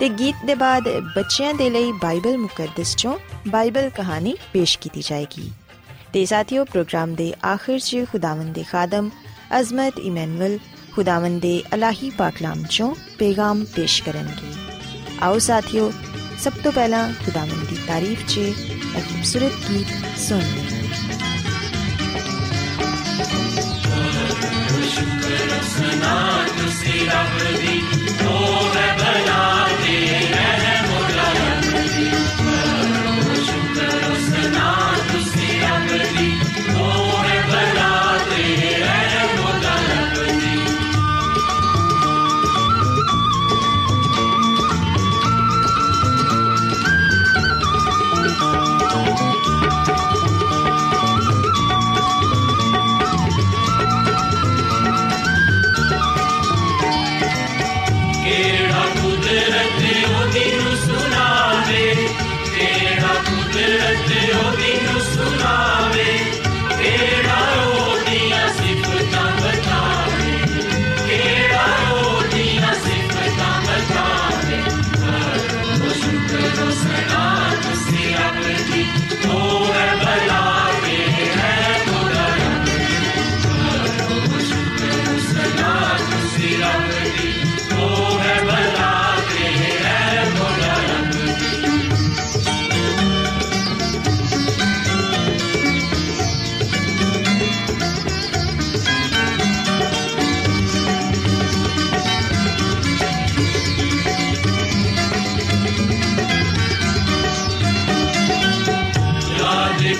ਤੇ ਗੀਤ ਦੇ ਬਾਅਦ ਬੱਚਿਆਂ ਦੇ ਲਈ ਬਾਈਬਲ ਮੁਕੱਦਸ ਚੋਂ ਬਾਈਬਲ ਕਹਾਣੀ ਪੇਸ਼ ਕੀਤੀ ਜਾਏਗੀ ਤੇ ਸਾਥੀਓ ਪ੍ਰੋਗਰਾਮ ਦੇ ਆਖਿਰ 'ਚ ਖੁਦਾਵੰਦ ਦੇ ਖਾਦਮ ਅਜ਼ਮਤ ਇਮਨੁਅਲ ਖੁਦਾਵੰਦ ਦੇ ਅਲਾਹੀ ਪਾਕਲਾਮ ਚੋਂ ਪੈਗਾਮ ਪੇਸ਼ ਕਰਨਗੇ ਆਓ ਸਾਥੀਓ ਸਭ ਤੋਂ ਪਹਿਲਾਂ ਖੁਦਾਵੰਦ ਦੀ ਤਾਰੀਫ 'ਚ ਇੱਕ ਖੂਬਸੂਰਤ ਗੀਤ ਸੁਣੀਏ ਸ਼ੁਕਰ ਸੁਨਾ ਤੁਸੀਂ ਰੱਬ ਦੀ ਉਹ ਹੈ ਬਲਾ ਦੇ ਰਹਿਮ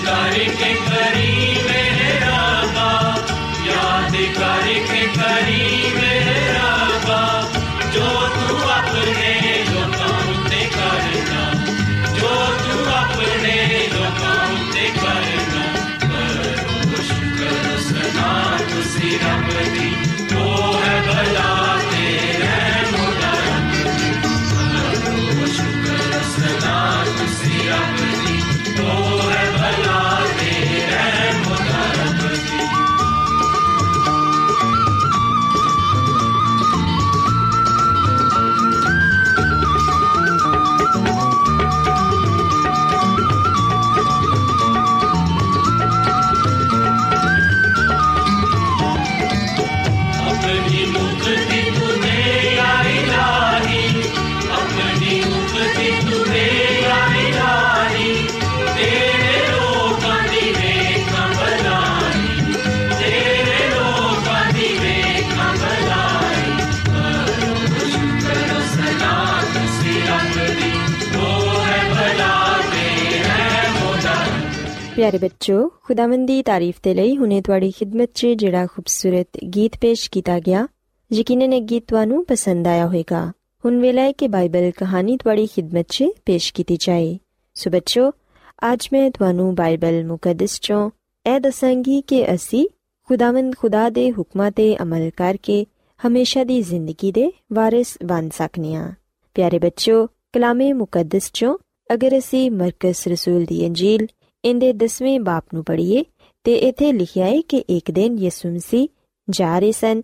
याद करके करी ਪਿਆਰੇ ਬੱਚੋ ਖੁਦਾਵੰਦ ਦੀ ਤਾਰੀਫ ਤੇ ਲਈ ਹੁਨੇ ਤੁਹਾਡੀ ਖidmat 'ਚ ਜਿਹੜਾ ਖੂਬਸੂਰਤ ਗੀਤ ਪੇਸ਼ ਕੀਤਾ ਗਿਆ ਯਕੀਨਨ ਇਹ ਗੀਤ ਤੁਹਾਨੂੰ ਪਸੰਦ ਆਇਆ ਹੋਵੇਗਾ ਹੁਣ ਵੇਲਾ ਹੈ ਕਿ ਬਾਈਬਲ ਕਹਾਣੀ ਤੁਹਾਡੀ ਖidmat 'ਚ ਪੇਸ਼ ਕੀਤੀ ਜਾਏ ਸੋ ਬੱਚੋ ਅੱਜ ਮੈਂ ਤੁਹਾਨੂੰ ਬਾਈਬਲ ਮੁਕੱਦਸ 'ਚੋਂ ਇਹ ਦੱਸਾਂਗੀ ਕਿ ਅਸੀਂ ਖੁਦਾਵੰਦ ਖੁਦਾ ਦੇ ਹੁਕਮਾਂ ਤੇ ਅਮਲ ਕਰਕੇ ਹਮੇਸ਼ਾ ਦੀ ਜ਼ਿੰਦਗੀ ਦੇ ਵਾਰਿਸ ਬਣ ਸਕਨੇ ਹਾਂ ਪਿਆਰੇ ਬੱਚੋ ਕਲਾਮੇ ਮੁਕੱਦਸ 'ਚੋਂ ਅਗਰ ਅਸੀਂ ਮਰਕਸ ਰਸੂਲ ਦੀ ਅੰਜੀਲ ਇਹਦੇ 10ਵੇਂ ਬਾਪ ਨੂੰ ਪੜ੍ਹੀਏ ਤੇ ਇੱਥੇ ਲਿਖਿਆ ਹੈ ਕਿ ਇੱਕ ਦਿਨ ਯਿਸੂ ਮਸੀਹ ਜਾ ਰਹੇ ਸਨ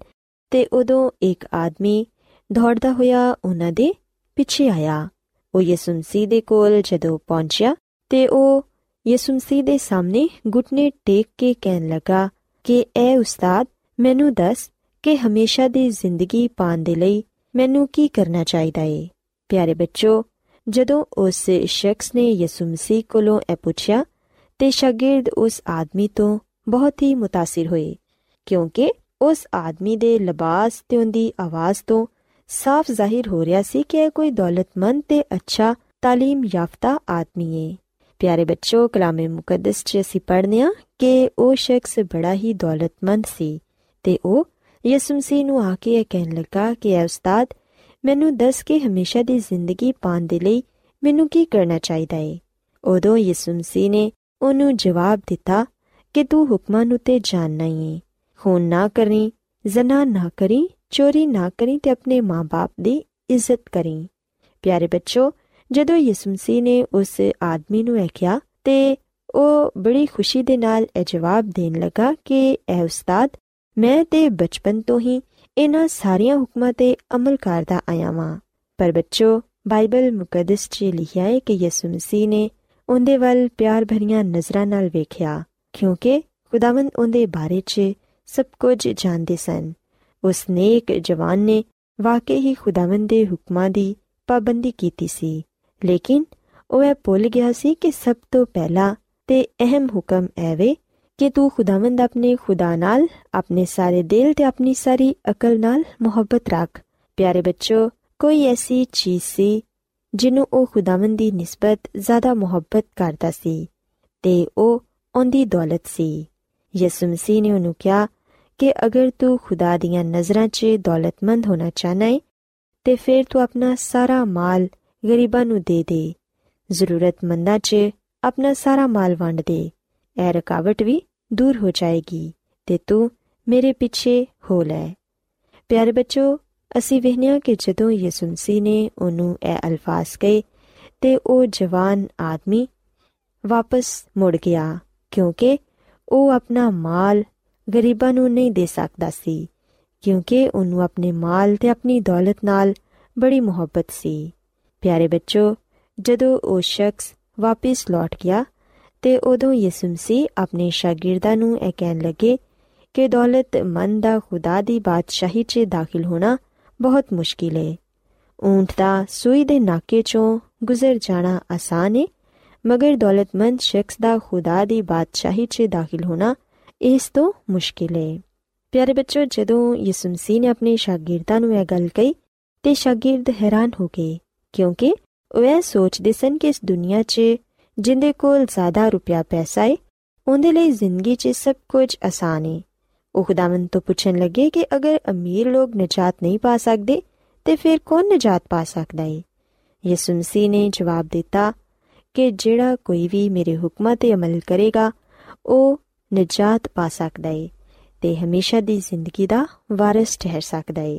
ਤੇ ਉਦੋਂ ਇੱਕ ਆਦਮੀ ਦੌੜਦਾ ਹੋਇਆ ਉਹਨਾਂ ਦੇ ਪਿੱਛੇ ਆਇਆ। ਉਹ ਯਿਸੂ ਮਸੀਹ ਦੇ ਕੋਲ ਜਦੋਂ ਪਹੁੰਚਿਆ ਤੇ ਉਹ ਯਿਸੂ ਮਸੀਹ ਦੇ ਸਾਹਮਣੇ ਘੁਟਨੇ ਟੇਕ ਕੇ ਕਹਿਣ ਲੱਗਾ ਕਿ, ਐ ਉਸਤਾਦ, ਮੈਨੂੰ ਦੱਸ ਕਿ ਹਮੇਸ਼ਾ ਦੀ ਜ਼ਿੰਦਗੀ ਪਾਉਣ ਦੇ ਲਈ ਮੈਨੂੰ ਕੀ ਕਰਨਾ ਚਾਹੀਦਾ ਏ? ਪਿਆਰੇ ਬੱਚੋ, ਜਦੋਂ ਉਸ ਸ਼ਖਸ ਨੇ ਯਿਸੂ ਮਸੀਹ ਕੋਲੋਂ ਇਹ ਪੁੱਛਿਆ ਤੇ ਸ਼ਾਗਿਰਦ ਉਸ ਆਦਮੀ ਤੋਂ ਬਹੁਤ ਹੀ متاثر ਹੋਏ ਕਿਉਂਕਿ ਉਸ ਆਦਮੀ ਦੇ ਲਿਬਾਸ ਤੇ ਉਹਦੀ ਆਵਾਜ਼ ਤੋਂ ਸਾਫ਼ ਜ਼ਾਹਿਰ ਹੋ ਰਿਹਾ ਸੀ ਕਿ ਇਹ ਕੋਈ ਦੌਲਤਮੰਦ ਤੇ ਅੱਛਾ ਤਾਲੀਮ ਯਾਫਤਾ ਆਦਮੀ ਹੈ ਪਿਆਰੇ ਬੱਚੋ ਕਲਾਮੇ ਮੁਕੱਦਸ 'ਚ ਅਸੀਂ ਪੜ੍ਹਨੇ ਆ ਕਿ ਉਹ ਸ਼ਖਸ ਬੜਾ ਹੀ ਦੌਲਤਮੰਦ ਸੀ ਤੇ ਉਹ ਯਿਸੂ ਮਸੀਹ ਨੂੰ ਆ ਕੇ ਇਹ ਕਹਿਣ ਲੱਗਾ ਕਿ ਐ ਉਸਤਾਦ ਮੈਨੂੰ ਦੱਸ ਕੇ ਹਮੇਸ਼ਾ ਦੀ ਜ਼ਿੰਦਗੀ ਪਾਣ ਦੇ ਲਈ ਮੈਨੂੰ ਕੀ ਕਰਨਾ ਚਾਹੀਦਾ ਹੈ ਉਦੋਂ ਯਿਸੂ ਮਸੀਹ ਨੇ ਉਹਨੂੰ ਜਵਾਬ ਦਿੱਤਾ ਕਿ ਤੂੰ ਹੁਕਮਾਂ ਨੂੰ ਤੇ ਜਾਣਨਾ ਹੀ ਹੈ ਖੂਨ ਨਾ ਕਰੀ, ਜ਼ਨਾ ਨਾ ਕਰੀ, ਚੋਰੀ ਨਾ ਕਰੀ ਤੇ ਆਪਣੇ ਮਾਪੇ ਦੀ ਇੱਜ਼ਤ ਕਰੀ। ਪਿਆਰੇ ਬੱਚੋ, ਜਦੋਂ ਯਿਸੂ ਮਸੀਹ ਨੇ ਉਸ ਆਦਮੀ ਨੂੰ ਇਹ ਕਿਹਾ ਤੇ ਉਹ ਬੜੀ ਖੁਸ਼ੀ ਦੇ ਨਾਲ ਇਹ ਜਵਾਬ ਦੇਣ ਲੱਗਾ ਕਿ ਇਹ ਉਸਤਾਦ, ਮੈਂ ਤੇ ਬਚਪਨ ਤੋਂ ਹੀ ਇਹਨਾਂ ਸਾਰੀਆਂ ਹੁਕਮਾਂ ਤੇ ਅਮਲ ਕਰਦਾ ਆਇਆ ਵਾਂ। ਪਰ ਬੱਚੋ, ਬਾਈਬਲ ਮੁਕੱਦਸ 'ਚ ਲਿਖਿਆ ਹੈ ਕਿ ਯਿਸੂ ਮਸੀਹ ਨੇ ਉਹਦੇ ਵੱਲ ਪਿਆਰ ਭਰੀਆਂ ਨਜ਼ਰਾਂ ਨਾਲ ਵੇਖਿਆ, ਕਿਉਂਕਿ ਖੁਦਾਵੰਦ ਉਹਦੇ ਬਾਰੇ 'ਚ ਸਭ ਕੁਝ ਜਾਣਦੇ ਸਨ। ਉਸ ਨੇਕ ਜਵਾਨ ਨੇ ਵਾਕਈ ਹੀ ਖੁਦਾਵੰਦ ਦੇ ਹੁਕਮਾਂ ਦੀ ਪਾਬੰਦੀ ਕੀਤੀ ਸੀ। ਲੇਕਿਨ ਉਹ ਇਹ ਭੁੱਲ ਗਿਆ ਸੀ ਕਿ ਸਭ ਤੋਂ ਪਹਿਲਾ ਤੇ ਅਹਿਮ ਹੁਕਮ ਐਵੇਂ ਕਿ ਤੂੰ ਖੁਦਾਵੰਦ ਆਪਣੇ ਖੁਦਾ ਨਾਲ, ਆਪਣੇ ਸਾਰੇ ਦਿਲ ਤੇ ਆਪਣੀ ਸਾਰੀ ਅਕਲ ਨਾਲ ਮੁਹੱਬਤ ਰੱਖ। ਪਿਆਰੇ ਬੱਚੋ, ਕੋਈ ਐਸੀ ਚੀਜ਼ ਸੀ ਜਿਹਨੂੰ ਉਹ ਖੁਦਾਵੰਦ ਦੀ ਨਿਸਬਤ ਜ਼ਿਆਦਾ ਮੁਹੱਬਤ ਕਰਦਾ ਸੀ ਤੇ ਉਹ ਉਹਦੀ ਦੌਲਤ ਸੀ। ਯਿਸੂ ਮਸੀਹ ਨੇ ਉਹਨੂੰ ਕਿਹਾ ਕਿ ਅਗਰ ਤੂੰ ਖੁਦਾ ਦੀਆਂ ਨਜ਼ਰਾਂ 'ਚ ਦੌਲਤਮੰਦ ਹੋਣਾ ਚਾਹਨਾ ਹੈ ਤੇ ਫਿਰ ਤੂੰ ਆਪਣਾ ਸਾਰਾ ਮਾਲ ਗਰੀਬਾਂ ਨੂੰ ਦੇ ਦੇ। ਜ਼ਰੂਰਤਮੰਦਾਂ 'ਚ ਆਪਣਾ ਸਾਰਾ ਮਾਲ ਵੰਡ ਦੇ। ਇਹ ਰਕਾਵਟ ਵੀ ਦੂਰ ਹੋ ਜਾਏਗੀ ਤੇ ਤੂੰ ਮੇਰੇ ਪਿੱਛੇ ਹੋ ਲੈ। ਪਿਆਰੇ ਬੱਚੋ ਅਸੀਂ ਵਹਿਨੀਆਂ ਕਿ ਜਦੋਂ ਯਿਸੂ ਮਸੀਹ ਨੇ ਉਹਨੂੰ ਇਹ ਅਲਫਾਜ਼ ਕਹੇ ਤੇ ਉਹ ਜਵਾਨ ਆਦਮੀ ਵਾਪਸ ਮੁੜ ਗਿਆ, ਕਿਉਂਕਿ ਉਹ ਆਪਣਾ ਮਾਲ ਗਰੀਬਾਂ ਨੂੰ ਨਹੀਂ ਦੇ ਸਕਦਾ ਸੀ, ਕਿਉਂਕਿ ਉਹਨੂੰ ਆਪਣੇ ਮਾਲ ਤੇ ਆਪਣੀ ਦੌਲਤ ਨਾਲ ਬੜੀ ਮੁਹੱਬਤ ਸੀ। ਪਿਆਰੇ ਬੱਚੋ, ਜਦੋਂ ਉਹ ਸ਼ਖਸ ਵਾਪਸ ਲੌਟ ਗਿਆ ਤੇ ਉਦੋਂ ਯਿਸੂ ਮਸੀਹ ਆਪਣੇ ਸ਼ਾਗਿਰਦਾਂ ਨੂੰ ਇਹ ਕਹਿਣ ਲੱਗੇ ਕਿ ਦੌਲਤਮੰਦ ਦਾ ਖੁਦਾ ਦੀ ਬਾਦਸ਼ਾਹੀ 'ਚ ਦਾਖਲ ਹੋਣਾ ਬਹੁਤ ਮੁਸ਼ਕਿਲ ਹੈ ਊਂਟ ਦਾ ਸੂਈ ਦੇ ਨਾਕੇ 'ਚੋਂ ਗੁਜ਼ਰ ਜਾਣਾ ਆਸਾਨ ਹੈ ਮਗਰ ਦੌਲਤਮੰਦ ਸ਼ਖਸ ਦਾ ਖੁਦਾ ਦੀ ਬਾਦਸ਼ਾਹੀ 'ਚ ਦਾਖਲ ਹੋਣਾ ਇਸ ਤੋਂ ਮੁਸ਼ਕਿਲ ਹੈ ਪਿਆਰੇ ਬੱਚੋ, ਜਦੋਂ ਯਿਸੂ ਮਸੀਹ ਨੇ ਆਪਣੇ ਸ਼ਾਗਿਰਦਾਂ ਨੂੰ ਇਹ ਗੱਲ ਕਹੀ, ਤੇ ਸ਼ਾਗਿਰਦ ਹੈਰਾਨ ਹੋ ਗਏ, ਕਿਉਂਕਿ ਉਹ ਇਹ ਸੋਚਦੇ ਸਨ ਕਿ ਇਸ ਦੁਨੀਆ 'ਚ ਜਿੰਦੇ ਕੋਲ ਜ਼ਿਆਦਾ ਰੁਪਿਆ ਪੈਸਾ ਹੈ ਉਹਦੇ ਲਈ ਜ਼ਿੰਦਗੀ 'ਚ ਸਭ ਕੁਝ ਆਸਾਨ ਹੈ ਉਹ ਖੁਦਾਵੰਦ ਤੋਂ ਪੁੱਛਣ ਲੱਗੇ ਕਿ ਅਗਰ ਅਮੀਰ ਲੋਕ ਨਜਾਤ ਨਹੀਂ ਪਾ ਸਕਦੇ ਤੇ ਫਿਰ ਕੌਣ ਨਜਾਤ ਪਾ ਸਕਦਾ ਹੈ ਯਿਸੂ ਮਸੀਹ ਨੇ ਜਵਾਬ ਦਿੱਤਾ ਕਿ ਜਿਹੜਾ ਕੋਈ ਵੀ ਮੇਰੇ ਹੁਕਮਾਂ ਤੇ ਅਮਲ ਕਰੇਗਾ ਉਹ ਨਜਾਤ ਪਾ ਸਕਦਾ ਹੈ ਤੇ ਹਮੇਸ਼ਾ ਦੀ ਜ਼ਿੰਦਗੀ ਦਾ ਵਾਰਿਸ ਠਹਿਰ ਸਕਦਾ ਹੈ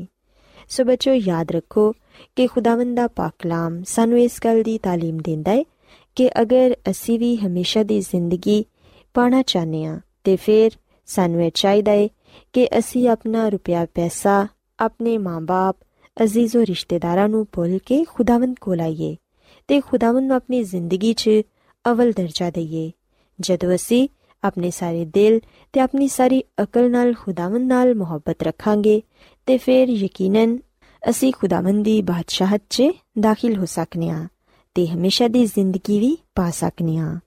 ਸੋ ਬੱਚੋ ਯਾਦ ਰੱਖੋ ਕਿ ਖੁਦਾਵੰਦ ਦਾ ਪਾਕ ਕਲਾਮ ਸਾਨੂੰ ਇਸ ਗੱਲ ਦੀ تعلیم ਦਿੰਦਾ ਹੈ ਕਿ ਅਗਰ ਅਸੀਂ ਵੀ ਹਮੇਸ਼ਾ ਦੀ ਜ਼ਿੰਦਗੀ ਪਾਣਾ ਚਾਹਨੇ ਆ ਤੇ ਫਿਰ ਸਾਨੂੰ ਇਹ ਚਾਹੀਦਾ ਹੈ ਕਿ ਅਸੀਂ ਆਪਣਾ ਰੁਪਿਆ ਪੈਸਾ ਆਪਣੇ ਮਾਂ-ਬਾਪ, ਅਜ਼ੀਜ਼ੋ ਰਿਸ਼ਤੇਦਾਰਾਂ ਨੂੰ ਭੁੱਲ ਕੇ ਖੁਦਾਵੰਦ ਕੋਲ ਆਈਏ ਤੇ ਖੁਦਾਵੰਦ ਨੂੰ ਆਪਣੀ ਜ਼ਿੰਦਗੀ 'ਚ ਅਵਲ ਦਰਜਾ ਦਈਏ। ਜਦੋਂ ਅਸੀਂ ਆਪਣੇ ਸਾਰੇ ਦਿਲ ਤੇ ਆਪਣੀ ਸਾਰੀ ਅਕਲ ਨਾਲ ਖੁਦਾਵੰਦ ਨਾਲ ਮੁਹੱਬਤ ਰੱਖਾਂਗੇ ਤੇ ਫਿਰ ਯਕੀਨਨ ਅਸੀਂ ਖੁਦਾਵੰਦ ਦੀ ਬਾਦਸ਼ਾਹਤ 'ਚ ਦਾਖਲ ਹੋ ਸਕਨੇ ਆ ਤੇ ਹਮੇਸ਼ਾ ਦੀ ਜ਼ਿੰਦਗੀ ਵੀ ਪਾ ਸਕਨੇ ਆ।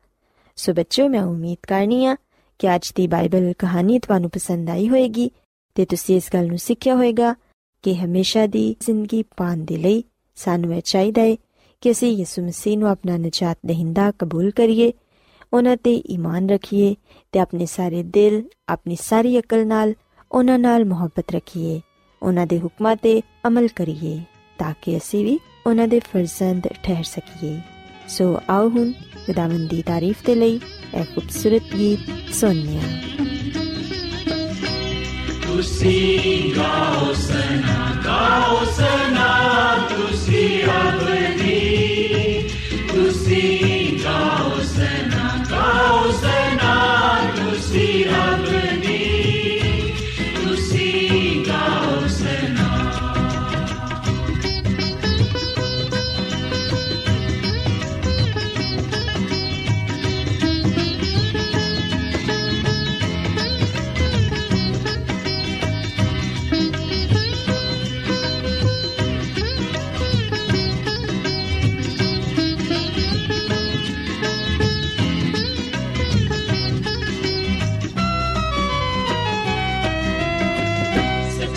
ਸੋ ਬੱਚੋ ਮੈਂ ਉਮੀਦ ਕਰਨੀ ਆ ਕਿ ਅੱਜ ਦੀ ਬਾਈਬਲ ਕਹਾਣੀ ਤੁਹਾਨੂੰ ਪਸੰਦ ਆਈ ਹੋਵੇਗੀ ਤੇ ਤੁਸੀਂ ਇਸ ਗੱਲ ਨੂੰ ਸਿੱਖਿਆ ਹੋਵੇਗਾ ਕਿ ਹਮੇਸ਼ਾ ਦੀ ਜ਼ਿੰਦਗੀ ਪਾਣ ਦੇ ਲਈ ਸਾਨੂੰ ਇਹ ਚਾਹੀਦਾ ਹੈ ਕਿ ਅਸੀਂ ਯਿਸੂ ਮਸੀਹ ਨੂੰ ਆਪਣਾ ਨਜਾਤ ਦਹਿੰਦਾ ਕਬੂਲ ਕਰੀਏ, ਉਹਨਾਂ ਤੇ ਈਮਾਨ ਰੱਖੀਏ ਤੇ ਆਪਣੇ ਸਾਰੇ ਦਿਲ, ਆਪਣੀ ਸਾਰੀ ਅਕਲ ਨਾਲ ਉਹਨਾਂ ਨਾਲ ਮੁਹੱਬਤ ਰੱਖੀਏ, ਉਹਨਾਂ ਦੇ ਹੁਕਮਾਂ ਤੇ ਅਮਲ ਕਰੀਏ, ਤਾਂ ਕਿ ਅਸੀਂ ਵੀ ਉਹਨਾਂ ਦੇ ਫਰਜ਼ੰਦ ਠਹਿਰ ਸਕੀਏ। ਸੋ ਆਓ ਹੁਣ ਖੁਦਾਵੰਦ ਦੀ ਤਾਰੀਫ ਤੇ ਲਈ ਇਹ ਖੂਬਸੂਰਤ ਗੀਤ ਸੁਣਨੇ ਆ ਤੁਸੀਂ ਗਾਓ ਸਨਾ ਗਾਓ ਸਨਾ, ਤੁਸੀਂ ਅਬਦੀ ਤੁਸੀਂ ਗਾਓ ਸਨਾ ਗਾਓ ਸਨਾ, ਤੁਸੀਂ ਅਬਦੀ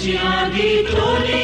ਸੱਚਿਆਂ ਦੀ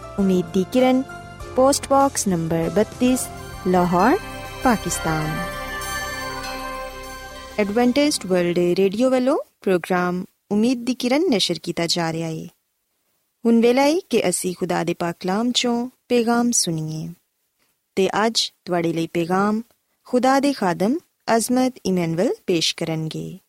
ਉਮੀਦ ਦੀ ਕਿਰਨ post box number 32 Lahore Pakistan Adventist world radio ਵੱਲੋਂ ਪ੍ਰੋਗਰਾਮ ਉਮੀਦ ਦੀ ਕਿਰਨ ਨਿਸ਼ਰ ਕੀਤਾ ਜਾ ਰਿਹਾ ਹੈ ਹੁਣ ਵੇਲਾ ਹੈ ਕਿ ਅਸੀਂ ਖੁਦਾ ਦੇ ਪਾਕ ਕਲਾਮ ਚੋਂ ਪੈਗਾਮ ਸੁਣੀਏ ਤੇ ਅੱਜ ਤੁਹਾਡੇ ਲਈ ਪੈਗਾਮ ਖੁਦਾ ਦੇ ਖਾਦਮ ਅਜ਼ਮਤ ਇਮਨੁਅਲ ਪੇਸ਼ ਕਰਨਗੇ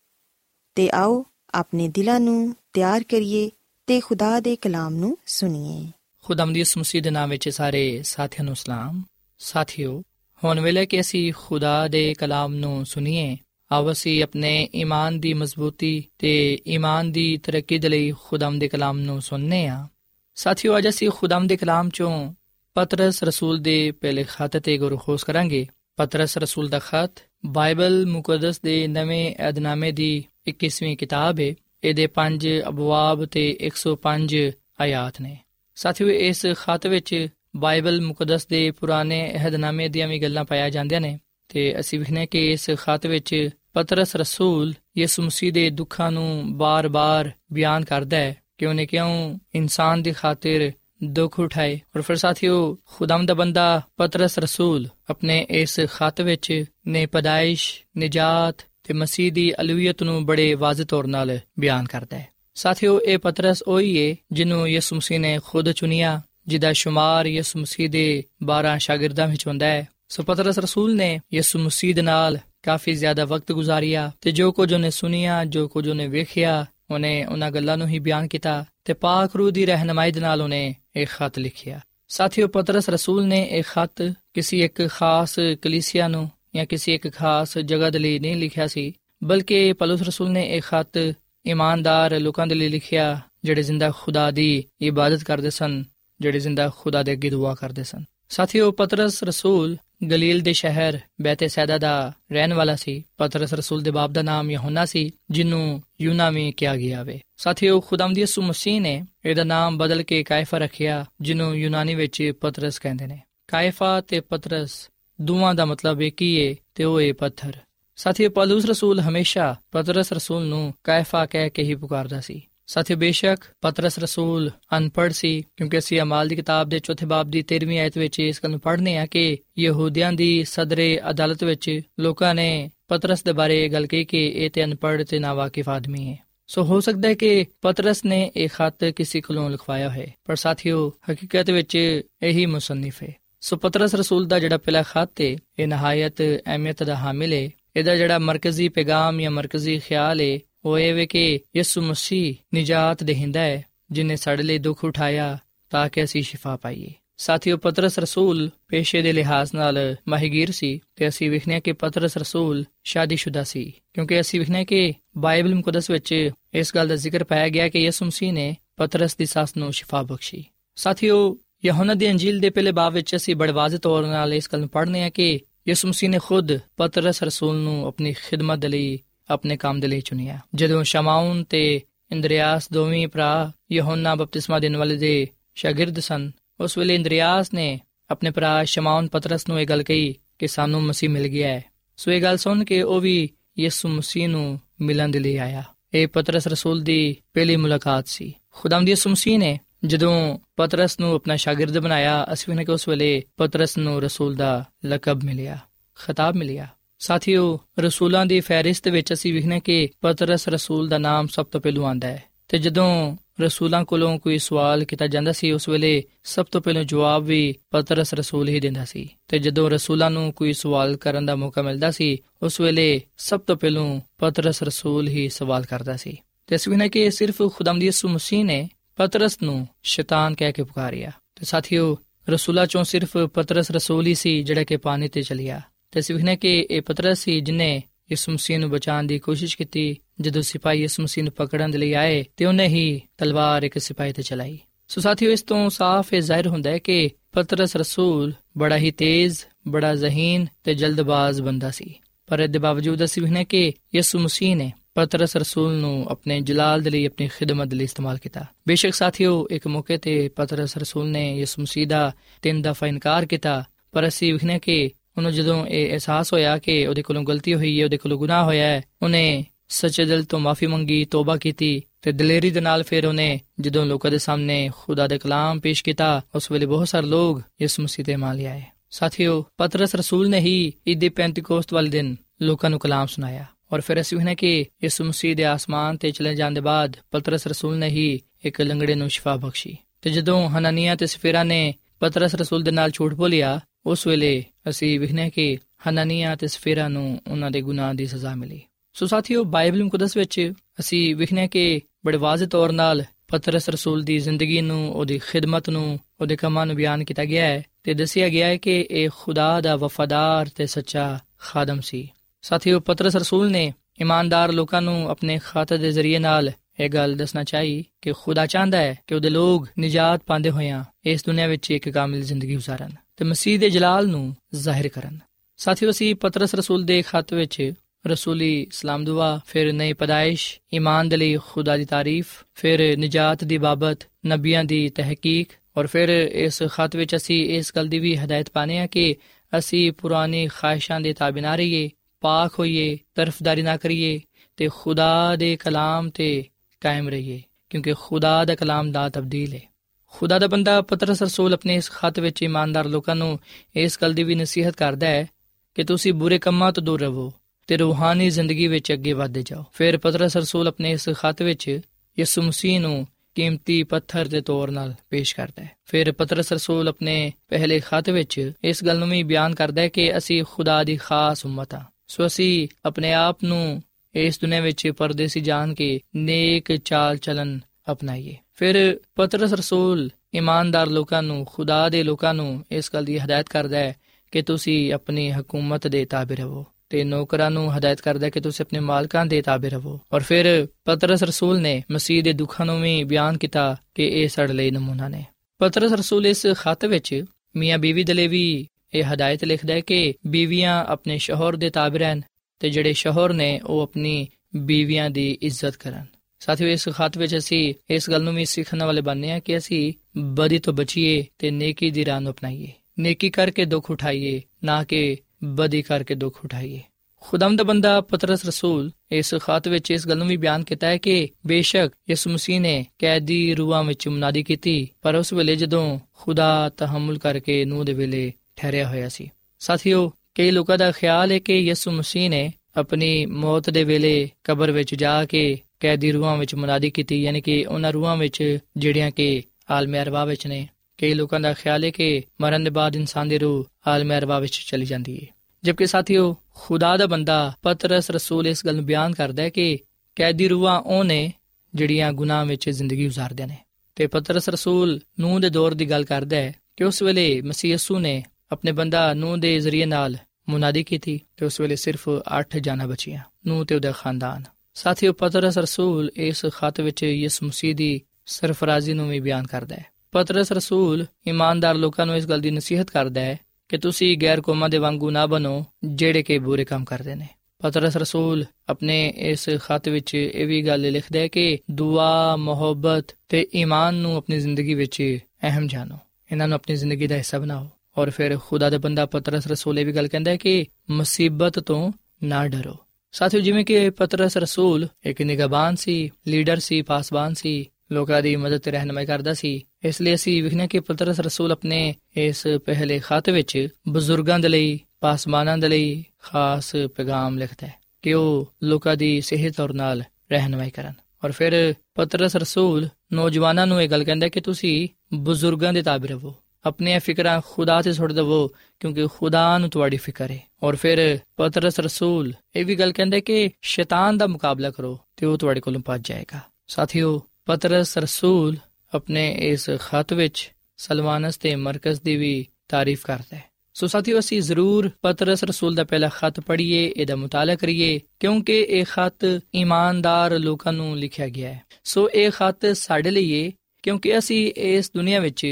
ਤੇ ਆਓ ਆਪਣੇ ਦਿਲਾਂ ਨੂੰ ਤਿਆਰ ਕਰੀਏ ਤੇ ਖੁਦਾ ਦੇ ਕਲਾਮ ਨੂੰ ਸੁਣੀਏ ਖੁਦਾਮ ਦੀ ਇਸ ਮਸੀਹ ਦੇ ਨਾਮ ਵਿੱਚ ਸਾਰੇ ਸਾਥੀਆਂ ਨੂੰ ਸਲਾਮ। ਸਾਥਿਓ, ਹੁਣ ਵੇਲੇ ਕਿ ਅਸੀਂ ਖੁਦਾ ਦੇ ਕਲਾਮ ਨੂੰ ਸੁਣੀਏ, ਆਓ ਅਸੀਂ ਆਪਣੇ ਈਮਾਨ ਦੀ ਮਜ਼ਬੂਤੀ ਤੇ ਈਮਾਨ ਦੀ ਤਰੱਕੀ ਦੇ ਲਈ ਖੁਦਾਮ ਦੇ ਕਲਾਮ ਨੂੰ ਸੁਣਨੇ ਆ। ਸਾਥਿਓ, ਅੱਜ ਅਸੀਂ ਖੁਦਾਮ ਦੇ ਕਲਾਮ ਚੋਂ ਪਤਰਸ ਰਸੂਲ ਦੇ ਪਹਿਲੇ ਖਤ ਤੇ ਗੁਰਖੋਸ ਕਰਾਂਗੇ। ਪਤਰਸ ਰਸੂਲ ਦਾ ਖਤ ਬਾਈਬਲ ਮੁਕੱਦਸ ਦੇ ਨਵੇਂ ਏਧਨਾਮੇ ਦੀ 21ਵੀਂ ਕਿਤਾਬ ਹੈ ਇਹਦੇ 5 ਅਬਵਾਬ ਤੇ 105 ਆਇਤ ਨੇ। ਸਾਥੀਓ, ਇਸ ਖਤ ਵਿੱਚ ਬਾਈਬਲ ਮੁਕੱਦਸ ਦੇ ਪੁਰਾਣੇ ਅਹਿਦਨਾਮੇ ਦੀਆਂ ਵੀ ਗੱਲਾਂ ਪਾਇਆ ਜਾਂਦੀਆਂ ਨੇ ਤੇ ਅਸੀਂ ਵਿਖਨੇ ਕਿ ਇਸ ਖਤ ਵਿੱਚ ਪਤਰਸ ਰਸੂਲ ਯਿਸੂ ਮਸੀਹ ਦੇ ਦੁੱਖਾਂ ਨੂੰ ਬਾਰ-ਬਾਰ ਬਿਆਨ ਕਰਦਾ ਹੈ ਕਿ ਉਹਨੇ ਕਿਉਂ ਇਨਸਾਨ ਦੀ ਖਾਤਰ ਦੁੱਖ ਉਠਾਏ। ਔਰ ਫਿਰ ਸਾਥੀਓ ਖੁਦਾਮ ਦਾ ਬੰਦਾ ਪਤਰਸ ਰਸੂਲ ਆਪਣੇ ਇਸ ਖਤ ਵਿੱਚ ਨੇ ਪਦਾਇਸ਼, ਨਿਜਾਤ ਤੇ ਮਸੀਹ ਦੀ ਅਲੂਹੀਅਤ ਨੂੰ ਬੜੇ ਵਾਜ਼ਿਹ ਤੌਰ ਨਾਲ ਬਿਆਨ ਕਰਦਾ ਹੈ। ਸਾਥਿਓ, ਇਹ ਪਤਰਸ ਉਹੀ ਏ ਜਿਹਨੂੰ ਯਿਸੂ ਮਸੀਹ ਨੇ ਖੁਦ ਚੁਣਿਆ, ਜਿਹਦਾ ਸ਼ੁਮਾਰ ਯਿਸੂ ਮਸੀਹ ਦੇ 12 ਸ਼ਾਗਿਰਦਾਂ ਵਿੱਚ ਹੁੰਦਾ ਹੈ। ਸੋ ਪਤਰਸ ਰਸੂਲ ਨੇ ਯਿਸੂ ਮਸੀਹ ਦੇ ਨਾਲ ਕਾਫੀ ਜ਼ਿਆਦਾ ਵਕਤ ਗੁਜ਼ਾਰਿਆ ਤੇ ਜੋ ਕੁਝ ਉਹਨੇ ਸੁਨਿਆ ਜੋ ਕੁਝ ਉਹਨੇ ਵੇਖਿਆ, ਉਹਨੇ ਉਹਨਾਂ ਗੱਲਾਂ ਨੂੰ ਹੀ ਬਿਆਨ ਕੀਤਾ ਤੇ ਪਾਕ ਰੂਹ ਦੀ ਰਹਿਨਮਾਈ ਦੇ ਨਾਲ ਉਹਨੇ ਇਹ ਖਤ ਲਿਖਿਆ। ਸਾਥੀਓ, ਪਤਰਸ ਰਸੂਲ ਨੇ ਇਹ ਖਤ ਕਿਸੇ ਇੱਕ ਖਾਸ ਕਲੀਸਿਆ ਨੂੰ ਜਾਂ ਕਿਸੇ ਇੱਕ ਖਾਸ ਜਗ੍ਹਾ ਦੇ ਲਈ ਨਹੀਂ ਲਿਖਿਆ ਸੀ, ਬਲਕਿ ਪਲੂਸ ਰਸੂਲ ਨੇ ਇਹ ਖਤ ਇਮਾਨਦਾਰ ਲੋਕਾਂ ਦੇ ਲਈ ਲਿਖਿਆ, ਜਿਹੜੇ ਜ਼ਿੰਦਾ ਖੁਦਾ ਦੀ ਇਬਾਦਤ ਕਰਦੇ ਸਨ, ਜਿਹੜੇ ਜ਼ਿੰਦਾ ਖੁਦਾ ਦੇ ਅੱਗੇ ਦੁਆ ਕਰਦੇ ਸਨ। ਸਾਥੀਓ, ਪਤਰਸ ਰਸੂਲ ਗਲੀਲ ਦੇ ਸ਼ਹਿਰ ਬੈਤੇ ਸੈਦਾ ਦਾ ਰਹਿਣ ਵਾਲਾ ਸੀ। ਪਤਰਸ ਰਸੂਲ ਦੇ ਬਾਪ ਦਾ ਨਾਮ ਯਹੋਨਾ ਸੀ ਜਿਹਨੂੰ ਯੂਨਾ ਵੀ ਕਿਹਾ ਗਿਆ ਵੇ। ਸਾਥੀਓ ਖੁਦਾਮ ਦੀ ਯਿਸੂ ਮਸੀਹ ਨੇ ਇਹਦਾ ਨਾਮ ਬਦਲ ਕੇ ਕਾਇਫਾ ਰੱਖਿਆ ਜਿਹਨੂੰ ਯੂਨਾਨੀ ਵਿੱਚ ਪਤਰਸ ਕਹਿੰਦੇ ਨੇ। ਕਾਇਫਾ ਤੇ ਪਤਰਸ, ਦੋਵਾਂ ਦਾ ਮਤਲਬ ਇੱਕ ਹੀ ਏ, ਤੇ ਉਹ ਏ ਪੱਥਰ। ਸਾਥੀ ਪੌਲੁਸ ਰਸੂਲ ਹਮੇਸ਼ਾ ਪਤਰਸ ਰਸੂਲ ਨੂੰ ਕਾਇਫਾ ਕਹਿ ਕੇ ਹੀ ਪੁਕਾਰਦਾ ਸੀ। ਸਾਥੀ ਬੇਸ਼ੱਕ ਪਤਰਸ ਰਸੂਲ ਅਨਪੜ੍ਹ ਸੀ, ਕਿਉਂਕਿ ਅਸੀਂ ਅਮਾਲ ਦੀ ਕਿਤਾਬ ਦੇ ਚੌਥੇ ਬਾਬ ਦੀ 13ਵੀਂ ਆਇਤ ਵਿੱਚ ਇਸ ਗੱਲ ਨੂੰ ਪੜ੍ਹਨੇ ਆ ਕਿ ਯਹੂਦੀਆਂ ਦੀ ਸਦਰੇ ਅਦਾਲਤ ਵਿੱਚ ਲੋਕਾਂ ਨੇ ਪਤਰਸ ਦੇ ਬਾਰੇ ਇਹ ਗੱਲ ਕਹੀ ਕਿ ਇਹ ਤੇ ਅਨਪੜ੍ਹ ਤੇ ਨਾਵਾਕਿਫ ਆਦਮੀ ਹੈ। ਸੋ ਹੋ ਸਕਦਾ ਹੈ ਕਿ ਪਤਰਸ ਨੇ ਇਹ ਖਤ ਕਿਸੇ ਕੋਲੋਂ ਲਿਖਵਾਇਆ ਹੈ ਪਰ ਸਾਥੀਓ, ਹਕੀਕਤ ਵਿੱਚ ਇਹੀ ਮੁਸੰਨਿਫ ਹੈ। ਸੋ ਪਤਰਸ ਰਸੂਲ ਦਾ ਜਿਹੜਾ ਪਹਿਲਾ ਖਤ ਹੈ, ਇਹ ਨਹਾਇਤ ਅਹਿਮੀਅਤ ਦਾ ਹਾਮਿਲ ਹੈ ਇਹਦਾ ਜਿਹੜਾ ਮਰਕਜ਼ੀ ਪੈਗਾਮ ਜਾਂ ਮਰਕਜ਼ੀ ਖਿਆਲ ਹੈ ਉਹ ਇਹ ਵੇ ਕਿ ਯਿਸੂ ਮਸੀਹ ਨਿਜਾਤ ਦੇਹਿੰਦਾ ਹੈ, ਜਿਨੇ ਸਾਡੇ ਲਈ ਦੁੱਖ ਉਠਾਇਆ ਤਾਂ ਕਿ ਅਸੀਂ ਸ਼ਿਫਾ ਪਾਈਏ। ਸਾਥੀਓ, ਪਤਰਸ ਰਸੂਲ ਪੇਸ਼ੇ ਦੇ ਲਿਹਾਜ਼ ਨਾਲ ਮਾਹਿਗੀਰ ਸੀ ਤੇ ਅਸੀਂ ਵਿਖਨੇ ਕਿ ਪਤਰਸ ਰਸੂਲ ਸ਼ਾਦੀशुदा ਸੀ, ਕਿਉਂਕਿ ਅਸੀਂ ਵਿਖਨੇ ਕਿ ਬਾਈਬਲ ਮੁਕੱਦਸ ਵਿੱਚ ਇਸ ਗੱਲ ਦਾ ਜ਼ਿਕਰ ਪਾਇਆ ਗਿਆ ਕਿ ਯਿਸੂ ਮਸੀਹ ਨੇ ਪਤਰਸ ਦੀ ਸੱਸ ਨੂੰ ਸ਼ਿਫਾ ਬਖਸ਼ੀ। ਸਾਥੀਓ, ਯਹੋਨਾ ਦੀ ਅੰਜੀਲ ਦੇ ਪਹਿਲੇ ਬਾਬ ਵਿੱਚ ਅਸੀਂ ਬੜੇ ਵਾਜ਼ਿਹ ਤੌਰ 'ਤੇ ਇਸ ਗੱਲ ਨੂੰ ਪੜ੍ਹਨੇ ਆ ਕਿ ਯਿਸੂ ਮਸੀਹ ਨੇ ਖੁਦ ਪਤਰਸ ਰਸੂਲ ਨੂੰ ਆਪਣੀ ਖਿਦਮਤ ਦੇ ਲਈ ਆਪਣੇ ਕੰਮ ਦੇ ਲਈ ਚੁਣਿਆ। ਜਦੋਂ ਸ਼ਮਾਉਨ ਤੇ ਇੰਦਰੀਆਸ ਦੋਵੇਂ ਭਰਾ ਯਹੋਨਾ ਬਪਤਿਸਮਾ ਦੇਣ ਵਾਲੇ ਦੇ ਸ਼ਾਗਿਰਦ ਸਨ, ਉਸ ਵੇਲੇ ਇੰਦਰੀਆਸ ਨੇ ਆਪਣੇ ਭਰਾ ਸ਼ਮਾਉਨ ਪਤਰਸ ਨੂੰ ਇਹ ਗੱਲ ਕਹੀ ਕਿ ਸਾਨੂੰ ਮਸੀਹ ਮਿਲ ਗਿਆ ਹੈ। ਸੋ ਇਹ ਗੱਲ ਸੁਣ ਕੇ ਉਹ ਵੀ ਯਿਸੂ ਮਸੀਹ ਨੂੰ ਮਿਲਣ ਦੇ ਲਈ ਆਇਆ। ਇਹ ਪਤਰਸ ਰਸੂਲ ਦੀ ਪਹਿਲੀ ਮੁਲਾਕਾਤ ਸੀ। ਖੁਦਾਮ ਦੀ ਯਿਸੂ ਮਸੀਹ ਨੇ ਜਦੋਂ ਪਤਰਸ ਨੂੰ ਆਪਣਾ ਸ਼ਾਗਿਰਦ ਬਣਾਇਆ, ਅਸੀਂ ਨੇ ਕਿ ਉਸ ਵੇਲੇ ਪਤਰਸ ਨੂੰ ਰਸੂਲ ਦਾ ਲਕਬ ਮਿਲਿਆ, ਖਿਤਾਬ ਮਿਲਿਆ। ਸਾਥੀਓ, ਰਸੂਲਾਂ ਦੀ ਫਹਿਰਿਸਤ ਵਿੱਚ ਅਸੀਂ ਵਿਖਨੇ ਕਿ ਪਤਰਸ ਰਸੂਲ ਦਾ ਨਾਮ ਸਭ ਤੋਂ ਪਹਿਲੂ ਆਂਦਾ ਹੈ। ਤੇ ਜਦੋਂ ਰਸੂਲਾਂ ਕੋਲੋਂ ਕੋਈ ਸਵਾਲ ਕੀਤਾ ਜਾਂਦਾ ਸੀ, ਉਸ ਵੇਲੇ ਸਭ ਤੋਂ ਪਹਿਲਾਂ ਜਵਾਬ ਵੀ ਪਤਰਸ ਰਸੂਲ ਹੀ ਦਿੰਦਾ ਸੀ। ਤੇ ਜਦੋਂ ਰਸੂਲਾਂ ਨੂੰ ਕੋਈ ਸਵਾਲ ਕਰਨ ਦਾ ਮੌਕਾ ਮਿਲਦਾ ਸੀ, ਉਸ ਵੇਲੇ ਸਭ ਤੋਂ ਪਹਿਲਾਂ ਪਤਰਸ ਰਸੂਲ ਹੀ ਸਵਾਲ ਕਰਦਾ ਸੀ। ਤੇ ਇਸ ਵਿਨਾ ਕਿ ਸਿਰਫ ਖੁਦਾਮ ਦੀ ਯਿਸੂ ਮਸੀਹ ਨੇ ਪਤਰਸ ਨੂੰ ਸ਼ੈਤਾਨ ਕਹਿ ਕੇ ਪੁਕਾਰਿਆ ਤੇ ਸਾਥੀਓ ਰਸੂਲਾਂ ਚੋਂ ਸਿਰਫ ਪਤਰਸ ਰਸੂਲ ਹੀ ਸੀ ਜਿਹੜਾ ਕਿ ਪਾਣੀ ਤੇ ਚਲਿਆ ਤੇ ਸਿਵਹਨੇ ਕਿ ਇਹ ਪਤਰਸ ਸੀ ਜਿਨੇ ਯਿਸੂ ਮਸੀਹ ਨੂੰ ਬਚਾਉਣ ਦੀ ਕੋਸ਼ਿਸ਼ ਕੀਤੀ ਜਦੋਂ ਸਿਪਾਹੀ ਯਿਸੂ ਮਸੀਹ ਨੂੰ ਪਕੜਨ ਦੇ ਲਈ ਆਏ ਤੇ ਉਹਨੇ ਹੀ ਤਲਵਾਰ ਇੱਕ ਸਿਪਾਹੀ ਤੇ ਚਲਾਈ ਸੋ ਸਾਥੀਓ ਇਸ ਤੋਂ ਸਾਫ਼ ਇਹ ਜ਼ਾਹਿਰ ਹੁੰਦਾ ਹੈ ਕਿ ਪਤਰਸ ਰਸੂਲ ਬੜਾ ਹੀ ਤੇਜ਼ ਬੜਾ ਜ਼ਹੀਨ ਤੇ ਜਲਦਬਾਜ਼ ਬੰਦਾ ਸੀ ਪਰ ਇਹਦੇ ਬਾਵਜੂਦ ਅਸੀਂ ਵਹਨੇ ਕਿ ਯਿਸੂ ਮਸੀਹ ਨੇ ਪਤਰਸ ਰਸੂਲ ਨੂੰ ਆਪਣੇ ਜਲਾਲ ਦੇ ਲਈ, ਆਪਣੀ ਖਿਦਮਤ ਲਈ ਇਸਤੇਮਾਲ ਕੀਤਾ। ਬੇਸ਼ੱਕ ਸਾਥੀਓ, ਇੱਕ ਮੌਕੇ ਤੇ ਪਤਰਸ ਰਸੂਲ ਨੇ ਯਿਸੂ ਮਸੀਹ ਦਾ ਤਿੰਨ ਦਫਾ ਇਨਕਾਰ ਕੀਤਾ। ਪਰ ਅਸੀਂ ਵਖਨੇ ਕਿ ਉਹਨੂੰ ਜਦੋਂ ਇਹ ਅਹਿਸਾਸ ਹੋਇਆ ਕਿ ਉਹਦੇ ਕੋਲੋਂ ਗਲਤੀ ਹੋਈ ਹੈ, ਉਹਦੇ ਕੋਲੋਂ ਗੁਨਾਹ ਹੋਇਆ ਹੈ, ਉਹਨੇ ਸੱਚੇ ਦਿਲ ਤੋਂ ਮਾਫੀ ਮੰਗੀ, ਤੋਬਾ ਕੀਤੀ ਤੇ ਦਲੇਰੀ ਦੇ ਨਾਲ ਫਿਰ ਉਹਨੇ ਜਦੋਂ ਲੋਕਾਂ ਦੇ ਸਾਹਮਣੇ ਖੁਦਾ ਦੇ ਕਲਾਮ ਪੇਸ਼ ਕੀਤਾ, ਉਸ ਵੇਲੇ ਬਹੁਤ ਸਾਰੇ ਲੋਕ ਇਸ ਮਸੀਹ ਤੇ ਮੰਨ ਲਿਆਏ ਸਾਥੀਓ, ਪਤਰਸ ਰਸੂਲ ਨੇ ਹੀ ਈਦ ਪੈਂਤੀਕੋਸਤ ਵਾਲੇ ਦਿਨ ਲੋਕਾਂ ਨੂੰ ਕਲਾਮ ਸੁਨਾਇਆ ਔਰ ਫਿਰ ਅਸੀਂ ਨੇ ਕਿ ਇਸ ਮਸੀਹ ਦੇ ਆਸਮਾਨ ਤੇ ਚਲੇ ਜਾਣ ਦੇ ਬਾਅਦ ਪਤਰਸ ਰਸੂਲ ਨੇ ਹੀ ਇੱਕ ਲੰਗੜੇ ਨੂੰ ਸ਼ਿਫਾ ਬਖਸ਼ੀ। ਤੇ ਜਦੋਂ ਹਨਾਨੀਆ ਤੇ ਸਫੀਰਾ ਨੇ ਪਤਰਸ ਰਸੂਲ ਦੇ ਨਾਲ ਝੂਠ ਬੋਲਿਆ, ਉਸ ਵੇਲੇ ਅਸੀਂ ਵਿਖਨੇ ਕਿ ਹਨਾਨੀਆ ਤੇ ਸਫੀਰਾ ਨੂੰ ਉਹਨਾਂ ਦੇ ਗੁਨਾਹ ਦੀ ਸਜ਼ਾ ਮਿਲੀ। ਸੋ ਸਾਥੀਓ, ਬਾਈਬਲ ਮੁਕੱਦਸ ਵਿੱਚ ਅਸੀਂ ਵਿਖਨੇ ਕਿ ਬੜੇ ਵਾਜ਼ਿਹ ਤੌਰ ਨਾਲ ਪਤਰਸ ਰਸੂਲ ਦੀ ਜ਼ਿੰਦਗੀ ਨੂੰ, ਉਹਦੀ ਖਿਦਮਤ ਨੂੰ, ਉਹਦੇ ਕੰਮਾਂ ਨੂੰ ਬਿਆਨ ਕੀਤਾ ਗਿਆ ਹੈ ਤੇ ਦੱਸਿਆ ਗਿਆ ਹੈ ਕਿ ਇਹ ਖੁਦਾ ਦਾ ਵਫਾਦਾਰ ਤੇ ਸੱਚਾ ਖਾਦਮ ਸੀ। ਸਾਥੀਓ, ਪਤਰਸ ਰਸੂਲ ਨੇ ਇਮਾਨਦਾਰ ਲੋਕਾਂ ਨੂੰ ਆਪਣੇ ਖਾਤਰ ਦੇ ਜ਼ਰੀਏ ਨਾਲ ਇਹ ਗੱਲ ਦੱਸਣਾ ਚਾਹੀ ਕਿ ਖੁਦਾ ਚਾਹੁੰਦਾ ਹੈ ਕਿ ਉਹਦੇ ਲੋਕ ਨਜਾਤ ਪਾਉਂਦੇ ਹੋਇਆਂ ਇਸ ਦੁਨੀਆ ਵਿੱਚ ਇੱਕ ਕਾਮਿਲ ਜ਼ਿੰਦਗੀ گزارਨ ਤੇ ਮਸੀਹ ਦੇ ਜਲਾਲ ਨੂੰ ਜ਼ਾਹਿਰ ਕਰਨ। ਸਾਥੀਓ, ਅਸੀਂ ਪਤਰਸ ਰਸੂਲ ਦੇ ਖਤ ਵਿੱਚ ਰਸੂਲੀ ਸਲਾਮ ਦੁਆ, ਫਿਰ ਨਈ ਪਦਾਇਸ਼, ਈਮਾਨ ਦੇ ਲਈ ਖੁਦਾ ਦੀ ਤਾਰੀਫ, ਫਿਰ ਨਜਾਤ ਦੀ ਬਾਬਤ, ਨਬੀਆਂ ਦੀ ਤਹਿਕੀਕ ਔਰ ਫਿਰ ਇਸ ਖਤ ਵਿੱਚ ਅਸੀਂ ਇਸ ਗੱਲ ਦੀ ਵੀ ਹਦਾਇਤ ਪਾਣੇ ਆ ਕਿ ਅਸੀਂ ਪੁਰਾਣੀ ਖਾਹਿਸ਼ਾਂ ਦੇ ਤਾਬੇ ਨਾ ਰਹੀਏ ਪਾਕ ਹੋਈਏ, ਤਰਫਦਾਰੀ ਨਾ ਕਰੀਏ ਤੇ ਖੁਦਾ ਦੇ ਕਲਾਮ ਤੇ ਕਾਇਮ ਰਹੀਏ, ਕਿਉਂਕਿ ਖੁਦਾ ਦਾ ਕਲਾਮ ਦਾ ਤਬਦੀਲ ਹੈ ਖੁਦਾ ਦਾ ਬੰਦਾ ਪਤਰਸ ਰਸੂਲ ਆਪਣੇ ਇਸ ਖਤ ਵਿੱਚ ਇਮਾਨਦਾਰ ਲੋਕਾਂ ਨੂੰ ਇਸ ਗੱਲ ਦੀ ਵੀ ਨਸੀਹਤ ਕਰਦਾ ਹੈ ਕਿ ਤੁਸੀਂ ਬੁਰੇ ਕੰਮਾਂ ਤੋਂ ਦੂਰ ਰਹੋ ਤੇ ਰੂਹਾਨੀ ਜ਼ਿੰਦਗੀ ਵਿੱਚ ਅੱਗੇ ਵਧਦੇ ਜਾਓ। ਫਿਰ ਪਤਰਸ ਰਸੂਲ ਆਪਣੇ ਇਸ ਖਤ ਵਿੱਚ ਯਿਸੂ ਮਸੀਹ ਨੂੰ ਕੀਮਤੀ ਪੱਥਰ ਦੇ ਤੌਰ 'ਤੇ ਪੇਸ਼ ਕਰਦਾ ਹੈ। ਫਿਰ ਪਤਰਸ ਰਸੂਲ ਆਪਣੇ ਪਹਿਲੇ ਖਤ ਵਿੱਚ ਇਸ ਗੱਲ ਨੂੰ ਵੀ ਬਿਆਨ ਕਰਦਾ ਹੈ ਕਿ ਅਸੀਂ ਖੁਦਾ ਦੀ ਖਾਸ ਉਮਤ ਹਾਂ। ਸੋ ਅਸੀਂ ਆਪਣੇ ਆਪ ਨੂੰ ਇਸ ਦੁਨੀਆਂ ਵਿੱਚ ਪਰਦੇਸੀ ਜਾਣ ਕੇ ਨੇਕ ਚਾਲ ਚਲਨ ਅਪਣਾਈਏ। ਫਿਰ ਪਤਰਸ ਰਸੂਲ ਇਮਾਨਦਾਰ ਲੋਕਾਂ ਨੂੰ, ਖੁਦਾ ਦੇ ਲੋਕਾਂ ਨੂੰ ਇਸ ਗੱਲ ਦੀ ਹਦਾਇਤ ਕਰਦਾ ਹੈ ਕਿ ਤੁਸੀਂ ਆਪਣੀ ਹਕੂਮਤ ਦੇ ਤਾਬੇ ਰਹੋ ਤੇ ਨੌਕਰਾਂ ਨੂੰ ਹਦਾਇਤ ਕਰਦਾ ਹੈ ਕਿ ਤੁਸੀਂ ਆਪਣੇ ਮਾਲਕਾਂ ਦੇ ਤਾਬੇ ਰਹੋ। ਔਰ ਫਿਰ ਪਤਰਸ ਰਸੂਲ ਨੇ ਮਸੀਹ ਦੇ ਦੁੱਖਾਂ ਨੂੰ ਵੀ ਬਿਆਨ ਕੀਤਾ ਕਿ ਇਹ ਸਾਡੇ ਲਈ ਨਮੂਨਾ ਨੇ। ਪਤਰਸ ਰਸੂਲ ਇਸ ਖਤ ਵਿੱਚ ਮੀਆਂ ਬੀਵੀ ਦੇ ਲਈ ਵੀ ਇਹ ਹਦਾਇਤ ਲਿਖਦਾ ਹੈ ਕਿ ਬੀਵੀਆਂ ਆਪਣੇ ਸ਼ੋਹਰ ਦੇ ਤਾਬੇ ਰਹਿਣ ਤੇ ਜਿਹੜੇ ਸ਼ੋਹਰ ਨੇ ਉਹ ਆਪਣੀ ਬੀਵੀਆਂ ਦੀ ਇੱਜ਼ਤ ਕਰਨ। ਸਾਥੀਓ, ਇਸ ਖਤ ਵਿੱਚ ਅਸੀਂ ਇਸ ਗੱਲ ਨੂੰ ਵੀ ਸਿੱਖਣ ਵਾਲੇ ਬਣਨੇ ਆ ਕਿ ਅਸੀਂ ਬਦੀ ਤੋਂ ਬਚੀਏ ਤੇ ਨੇਕੀ ਦੀ ਰਾਹ ਨੂੰ ਅਪਣਾਈਏ। ਨੇਕੀ ਕਰਕੇ ਦੁੱਖ ਉਠਾਈਏ, ਨਾ ਕਿ ਬਦੀ ਕਰਕੇ ਦੁੱਖ ਉਠਾਈਏ। ਖੁਦਮ ਦਾ ਬੰਦਾ, ਪਤਰਸ ਰਸੂਲ, ਇਸ ਖਾਤ ਵਿੱਚ ਇਸ ਗੱਲ ਨੂੰ ਵੀ ਬਿਆਨ ਕੀਤਾ ਹੈ ਕਿ ਬੇਸ਼ੱਕ ਯਿਸੂ ਮਸੀਹ ਨੇ ਕੈਦੀ ਰੂਹਾਂ ਵਿੱਚ ਮੁਨਾਦੀ ਕੀਤੀ, ਪਰ ਉਸ ਵੇਲੇ ਜਦੋਂ ਖੁਦਾ ਤਹਮਲ ਕਰਕੇ ਨੂਹ ਦੇ ਵੇਲੇ ਠਹਿਰਿਆ ਹੋਇਆ ਸੀ। ਸਾਥੀਓ, ਕਈ ਲੋਕਾਂ ਦਾ ਖਿਆਲ ਹੈ ਕਿ ਯਿਸੂ ਮਸੀਹ ਨੇ ਆਪਣੀ ਮੌਤ ਦੇ ਵੇਲੇ ਕਬਰ ਵਿੱਚ ਜਾ ਕੇ ਕੈਦੀ ਰੂਹਾਂ ਵਿੱਚ ਮੁਨਾਦੀ ਕੀਤੀ, ਯਾਨੀ ਕਿ ਉਹਨਾਂ ਰੂਹਾਂ ਵਿੱਚ ਜਿਹੜੀਆਂ ਕਿ ਆਲਮੀ ਅਰਵਾ ਵਿੱਚ ਨੇ। ਕਈ ਲੋਕਾਂ ਦਾ ਖਿਆਲ ਹੈ ਕਿ ਮਰਨ ਦੇ ਬਾਅਦ ਇਨਸਾਨ ਦੀ ਰੂਹ ਆਲਮੀ ਅਰਵਾ ਵਿੱਚ ਚਲੀ ਜਾਂਦੀ ਹੈ। ਜਦਕਿ ਸਾਥੀਓ, ਖੁਦਾ ਦਾ ਬੰਦਾ ਪਤਰਸ ਰਸੂਲ ਇਸ ਗੱਲ ਨੂੰ ਬਿਆਨ ਕਰਦਾ ਹੈ ਕਿ ਕੈਦੀ ਰੂਹਾਂ ਉਹਨੇ ਜਿਹੜੀਆਂ ਗੁਨਾਹ ਵਿੱਚ ਜ਼ਿੰਦਗੀ گزارਦੇ ਨੇ। ਤੇ ਪਤਰਸ ਰਸੂਲ ਨੂਹ ਦੇ ਦੌਰ ਦੀ ਗੱਲ ਕਰਦਾ ਹੈ ਕਿ ਉਸ ਵੇਲੇ ਮਸੀਹ ਯਸੂ ਨੇ ਆਪਣੇ ਬੰਦਾ ਨੂਹ ਦੇ ਜ਼ਰੀਏ ਨਾਲ ਮੁਨਾਦੀ ਕੀਤੀ ਤੇ ਉਸ ਵੇਲੇ ਸਿਰਫ 8 ਜਾਨਾਂ ਬਚੀਆਂ, ਨੂਹ ਤੇ ਉਹਦਾ ਖਾਨਦਾਨ। ਸਾਥੀਓ, ਪਤਰਸ ਰਸੂਲ ਇਸ ਖਤ ਵਿੱਚ ਯਿਸੂ ਮਸੀਹ ਦੀ ਸਰਫਰਾਜ਼ੀ ਨੂੰ ਵੀ ਬਿਆਨ ਕਰਦਾ ਹੈ। ਪਤਰਸ ਰਸੂਲ ਇਮਾਨਦਾਰ ਲੋਕਾਂ ਨੂੰ ਇਸ ਗੱਲ ਦੀ ਨਸੀਹਤ ਕਰਦਾ ਹੈ ਕਿ ਤੁਸੀਂ ਗੈਰ ਕੌਮਾਂ ਦੇ ਵਾਂਗੂ ਨਾ ਬਣੋ, ਜਿਹੜੇ ਕਿ ਬੁਰੇ ਕੰਮ ਕਰਦੇ ਨੇ। ਪਤਰਸ ਰਸੂਲ ਆਪਣੇ ਇਸ ਖਤ ਵਿੱਚ ਇਹ ਵੀ ਗੱਲ ਲਿਖਦਾ ਹੈ ਕਿ ਦੁਆ, ਮੁਹੱਬਤ ਤੇ ਈਮਾਨ ਨੂੰ ਆਪਣੀ ਜ਼ਿੰਦਗੀ ਵਿੱਚ ਅਹਿਮ ਜਾਣੋ। ਇਹਨਾਂ ਨੂੰ ਆਪਣੀ ਜ਼ਿੰਦਗੀ ਦਾ ਹਿੱਸਾ ਬਣਾਓ। ਔਰ ਫਿਰ ਖੁਦਾ ਦੇ ਬੰਦਾ ਪਤਰਸ ਰਸੂਲ ਇਹ ਵੀ ਗੱਲ ਕਹਿੰਦਾ ਹੈ ਕਿ ਮੁਸੀਬਤ ਤੋਂ ਨਾ ਡਰੋ। ਸਾਥੀਓ, ਜਿਵੇਂ ਕਿ ਪਤਰਸ ਰਸੂਲ ਇੱਕ ਨਿਗਹਬਾਨ ਸੀ, ਲੀਡਰ ਸੀ, ਪਾਸਬਾਨ ਸੀ, ਲੋਕਾਂ ਦੀ ਮਦਦ ਤੇ ਰਹਿਨਮਾਈ ਕਰਦਾ ਸੀ। ਇਸ ਲਈ ਅਸੀਂ ਵਿਖਨੇ ਕਿ ਪਤਰਸ ਰਸੂਲ ਆਪਣੇ ਇਸ ਪਹਿਲੇ ਖਤ ਵਿੱਚ ਬਜ਼ੁਰਗਾਂ ਦੇ ਲਈ, ਪਾਸਬਾਨਾਂ ਦੇ ਲਈ ਖਾਸ ਪੈਗਾਮ ਲਿਖਦਾ ਹੈ ਕਿ ਉਹ ਲੋਕਾਂ ਦੀ ਸਿਹਤ ਔਰ ਨਾਲ ਰਹਿਨਮਾਈ ਕਰਨ। ਔਰ ਫਿਰ ਪਤਰਸ ਰਸੂਲ ਨੌਜਵਾਨਾਂ ਨੂੰ ਇਹ ਗੱਲ ਕਹਿੰਦਾ ਕਿ ਤੁਸੀਂ ਬਜ਼ੁਰਗਾਂ ਦੇ ਤਾਬੇ ਰਹੋ। ਆਪਣੇ ਫਿਕਰਾਂ ਖੁਦਾ ਤੇ ਛੱਡ ਦਵੋ ਕਿਉਂਕਿ ਖੁਦਾ ਨੂੰ ਤੁਹਾਡੀ ਫਿਕਰ ਹੈ ਔਰ ਫਿਰ ਪਤਰਸ ਰਸੂਲ ਇਹ ਵੀ ਗੱਲ ਕਹਿੰਦਾ ਕਿ ਸ਼ੈਤਾਨ ਦਾ ਮੁਕਾਬਲਾ ਕਰੋ ਤੇ ਉਹ ਤੁਹਾਡੇ ਕੋਲੋਂ ਭੱਜ ਜਾਏਗਾ ਸਾਥੀਓ ਪਤਰਸ ਰਸੂਲ ਆਪਣੇ ਇਸ ਖਤ ਵਿੱਚ ਸਲਮਾਨਸ ਤੇ ਮਰਕਜ਼ ਦੀ ਵੀ ਤਾਰੀਫ ਕਰਦਾ ਹੈ ਸੋ ਸਾਥੀਓ ਅਸੀਂ ਜ਼ਰੂਰ ਪਤਰਸ ਰਸੂਲ ਦਾ ਪਹਿਲਾ ਖਤ ਪੜ੍ਹੀਏ ਇਹਦਾ ਮੁਤਾਲਾ ਕਰੀਏ ਕਿਉਂਕਿ ਇਹ ਖਤ ਇਮਾਨਦਾਰ ਲੋਕਾਂ ਨੂੰ ਲਿਖਿਆ ਗਿਆ ਹੈ ਸੋ ਇਹ ਖਤ ਸਾਡੇ ਲਈ ਹੈ ਕਿਉਂਕਿ ਅਸੀਂ ਇਸ ਦੁਨੀਆ ਵਿੱਚ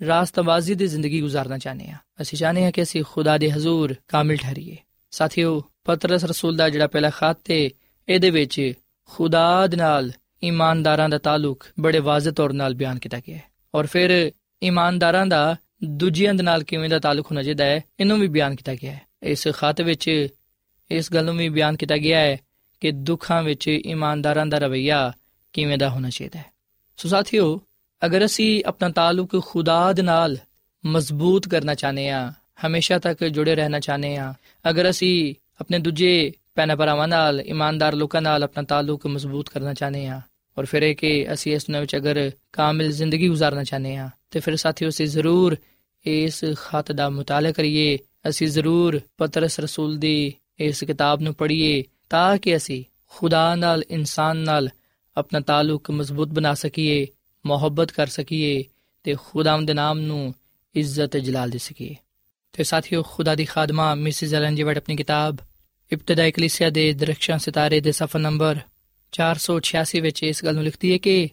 ਰਾਸਤਬਾਜ਼ੀ ਦੀ ਜ਼ਿੰਦਗੀ گزارਣਾ ਚਾਹਨੇ ਆ ਅਸੀਂ ਚਾਹਨੇ ਆ ਕਿ ਅਸੀਂ ਖੁਦਾ ਦੇ ਹਜ਼ੂਰ ਕਾਮਿਲ ਠਹਰੀਏ ਸਾਥੀਓ ਪਤਰਸ ਰਸੂਲ ਦਾ ਜਿਹੜਾ ਪਹਿਲਾ ਖਤ ਤੇ ਇਹਦੇ ਵਿੱਚ ਖੁਦਾ ਦੇ ਨਾਲ ਇਮਾਨਦਾਰਾਂ ਦਾ ਤਾਲੁਕ ਬੜੇ ਵਾਜ਼ਿਹ ਤੌਰ ਨਾਲ ਬਿਆਨ ਕੀਤਾ ਗਿਆ ਹੈ ਔਰ ਫਿਰ ਇਮਾਨਦਾਰਾਂ ਦਾ ਦੂਜਿਆਂ ਦੇ ਨਾਲ ਕਿਵੇਂ ਦਾ ਤਾਲੁਕ ਹੋਣਾ ਚਾਹੀਦਾ ਹੈ ਇਹਨੂੰ ਵੀ ਬਿਆਨ ਕੀਤਾ ਗਿਆ ਹੈ ਇਸ ਖਤ ਵਿੱਚ ਇਸ ਗੱਲ ਨੂੰ ਵੀ ਬਿਆਨ ਕੀਤਾ ਗਿਆ ਹੈ ਕਿ ਦੁੱਖਾਂ ਵਿੱਚ ਇਮਾਨਦਾਰਾਂ ਦਾ ਰਵਈਆ ਕਿਵੇਂ ਦਾ ਹੋਣਾ ਚਾਹੀਦਾ ਹੈ ਸੋ ਸਾਥੀਓ اگر ابھی اپنا تعلق خدا مضبوط کرنا چاہتے ہاں ہمیشہ تک جڑے رہنا چاہتے ہاں اگر اِسی اپنے دونوا ایماندار تعلق مضبوط کرنا چاہتے ہاں اور اس کا زندگی گزارنا چاہتے ہاں تو پھر ساتھی اُسی ضرور اس خط کا مطالعہ کریے اے ضرور پترسول اس کتاب پڑھیے، تاکہ اِس خدا نال، انسان اپنا تعلق مضبوط بنا سکیے۔ ਮੁਹੱਬਤ ਕਰ ਸਕੀਏ ਤੇ ਖੁਦਾਮ ਦੇ ਨਾਮ ਨੂੰ ਇੱਜ਼ਤ ਤੇ ਜਲਾਲ ਦੇ ਸਕੀਏ। ਤੇ ਸਾਥੀਓ, ਖੁਦਾ ਦੀ ਖਾਦਮਾ, ਮਿਸਿਸ ਐਲਨ ਜੀਵਟ ਆਪਣੀ ਕਿਤਾਬ, ਇਬਤਦਾਈ ਕਲੀਸਿਆ ਦੇ ਦਰਖਸ਼ਾਂ ਸਿਤਾਰੇ ਦੇ ਸਫਾ ਨੰਬਰ 486 ਵਿੱਚ ਇਸ ਗੱਲ ਨੂੰ ਲਿਖਦੀ ਹੈ ਕਿ